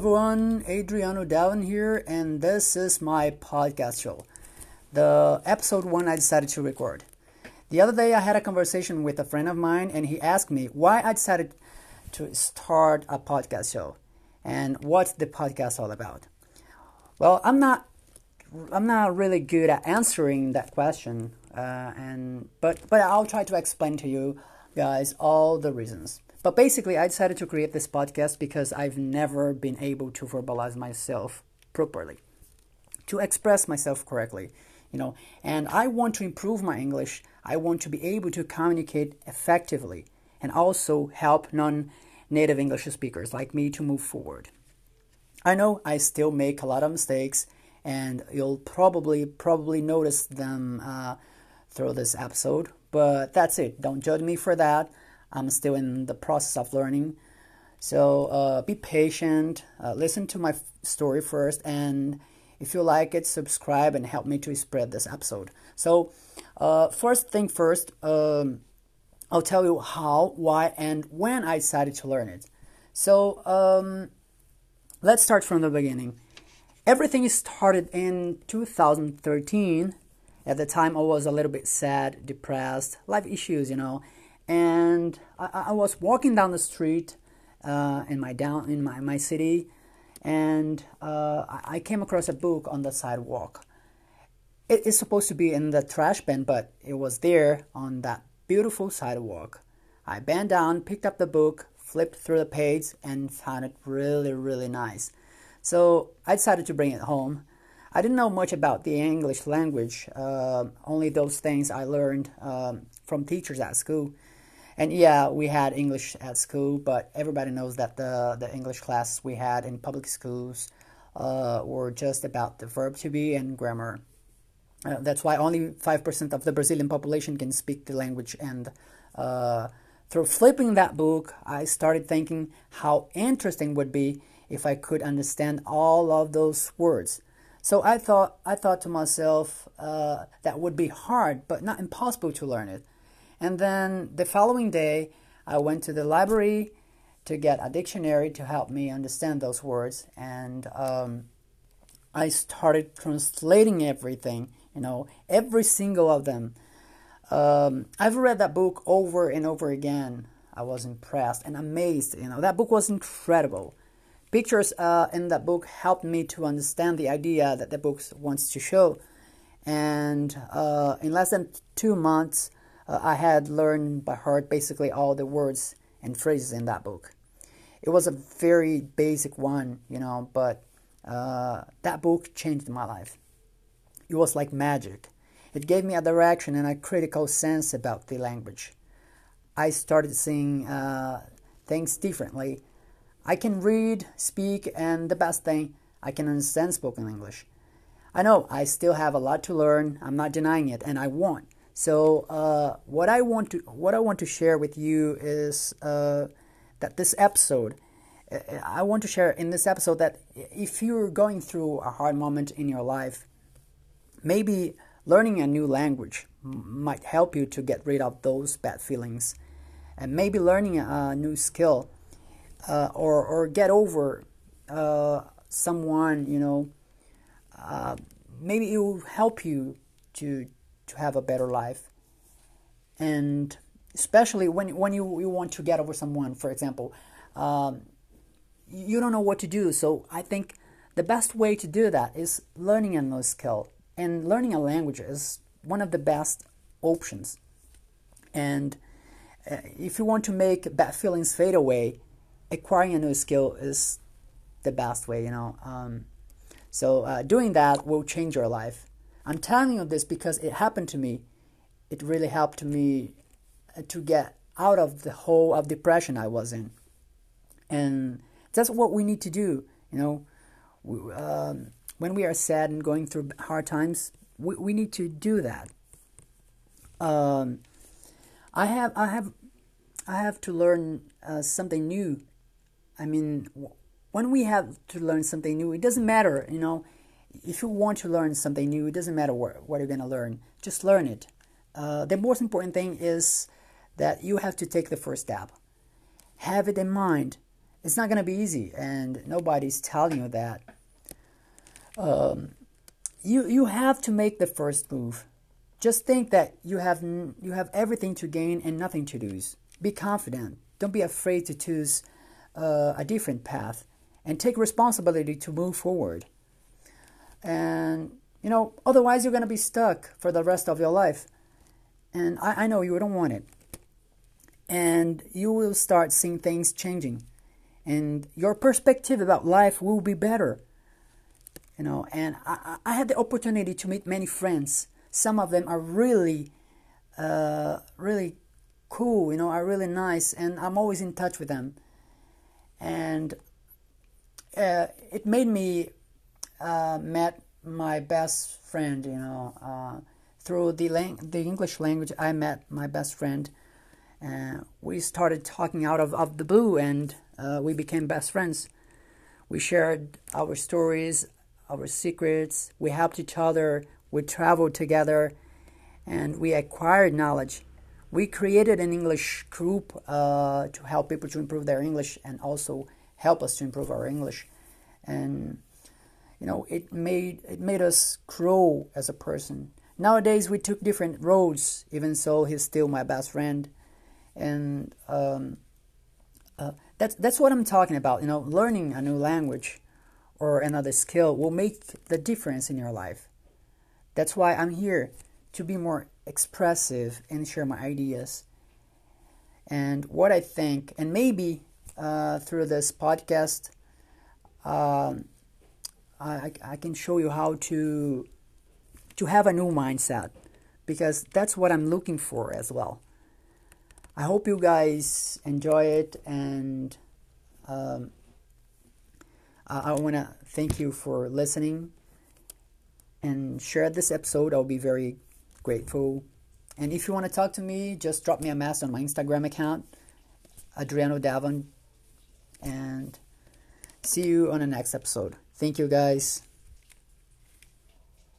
everyone, Adriano Dalvin here, and this is my podcast show. The episode one I decided to record. The other day I had a conversation with a friend of mine, and he asked me why I decided to start a podcast show and what's the podcast all about. Well, I'm not I'm not really good at answering that question, uh, and but but I'll try to explain to you guys all the reasons. But basically, I decided to create this podcast because I've never been able to verbalize myself properly, to express myself correctly, you know. And I want to improve my English. I want to be able to communicate effectively and also help non-native English speakers like me to move forward. I know I still make a lot of mistakes, and you'll probably probably notice them uh, through this episode. But that's it. Don't judge me for that. I'm still in the process of learning. So uh, be patient, uh, listen to my story first, and if you like it, subscribe and help me to spread this episode. So, uh, first thing first, um, I'll tell you how, why, and when I decided to learn it. So, um, let's start from the beginning. Everything started in 2013. At the time, I was a little bit sad, depressed, life issues, you know and I, I was walking down the street uh, in my down in my, my city, and uh, I came across a book on the sidewalk. It is supposed to be in the trash bin, but it was there on that beautiful sidewalk. I bent down, picked up the book, flipped through the page, and found it really, really nice. So I decided to bring it home. I didn't know much about the English language, uh, only those things I learned um, from teachers at school. And yeah, we had English at school, but everybody knows that the, the English classes we had in public schools uh, were just about the verb to be and grammar. Uh, that's why only 5% of the Brazilian population can speak the language. And uh, through flipping that book, I started thinking how interesting would be if I could understand all of those words. So I thought, I thought to myself, uh, that would be hard, but not impossible to learn it. And then the following day, I went to the library to get a dictionary to help me understand those words. And um, I started translating everything, you know, every single of them. Um, I've read that book over and over again. I was impressed and amazed. You know, that book was incredible. Pictures uh, in that book helped me to understand the idea that the book wants to show. And uh, in less than two months, uh, I had learned by heart basically all the words and phrases in that book. It was a very basic one, you know, but uh, that book changed my life. It was like magic. It gave me a direction and a critical sense about the language. I started seeing uh, things differently. I can read, speak, and the best thing, I can understand spoken English. I know I still have a lot to learn. I'm not denying it, and I want. So uh, what I want to what I want to share with you is uh, that this episode. Uh, I want to share in this episode that if you're going through a hard moment in your life, maybe learning a new language might help you to get rid of those bad feelings, and maybe learning a new skill, uh, or or get over uh, someone you know. Uh, maybe it will help you to to have a better life. And especially when, when you, you want to get over someone, for example, um, you don't know what to do. So I think the best way to do that is learning a new skill. And learning a language is one of the best options. And uh, if you want to make bad feelings fade away, acquiring a new skill is the best way, you know. Um, so uh, doing that will change your life. I'm telling you this because it happened to me. It really helped me uh, to get out of the hole of depression I was in. And that's what we need to do. You know, we, um, when we are sad and going through hard times, we, we need to do that. Um, I have I have I have to learn uh, something new. I mean, when we have to learn something new, it doesn't matter. You know, if you want to learn something new, it doesn't matter what, what you're going to learn, just learn it. Uh, the most important thing is that you have to take the first step. Have it in mind. it's not going to be easy, and nobody's telling you that. Um, you you have to make the first move. Just think that you have you have everything to gain and nothing to lose. Be confident. Don't be afraid to choose uh, a different path, and take responsibility to move forward. And you know, otherwise you're going to be stuck for the rest of your life. And I, I know you don't want it. And you will start seeing things changing and your perspective about life will be better you know and i, I had the opportunity to meet many friends some of them are really uh, really cool you know are really nice and i'm always in touch with them and uh, it made me uh, met my best friend you know uh, through the lang- the english language i met my best friend and we started talking out of, of the blue and uh, we became best friends. We shared our stories, our secrets, we helped each other, we traveled together, and we acquired knowledge. We created an English group uh, to help people to improve their English and also help us to improve our English. And you know, it made it made us grow as a person. Nowadays, we took different roads. Even so, he's still my best friend, and um, uh, that's that's what I'm talking about. You know, learning a new language or another skill will make the difference in your life. That's why I'm here to be more expressive and share my ideas and what I think, and maybe uh, through this podcast, um, I, I can show you how to to have a new mindset because that's what I'm looking for as well. I hope you guys enjoy it, and um, I, I want to thank you for listening and share this episode. I'll be very grateful. And if you want to talk to me, just drop me a message on my Instagram account, Adriano Davon, and see you on the next episode. Thank you, guys.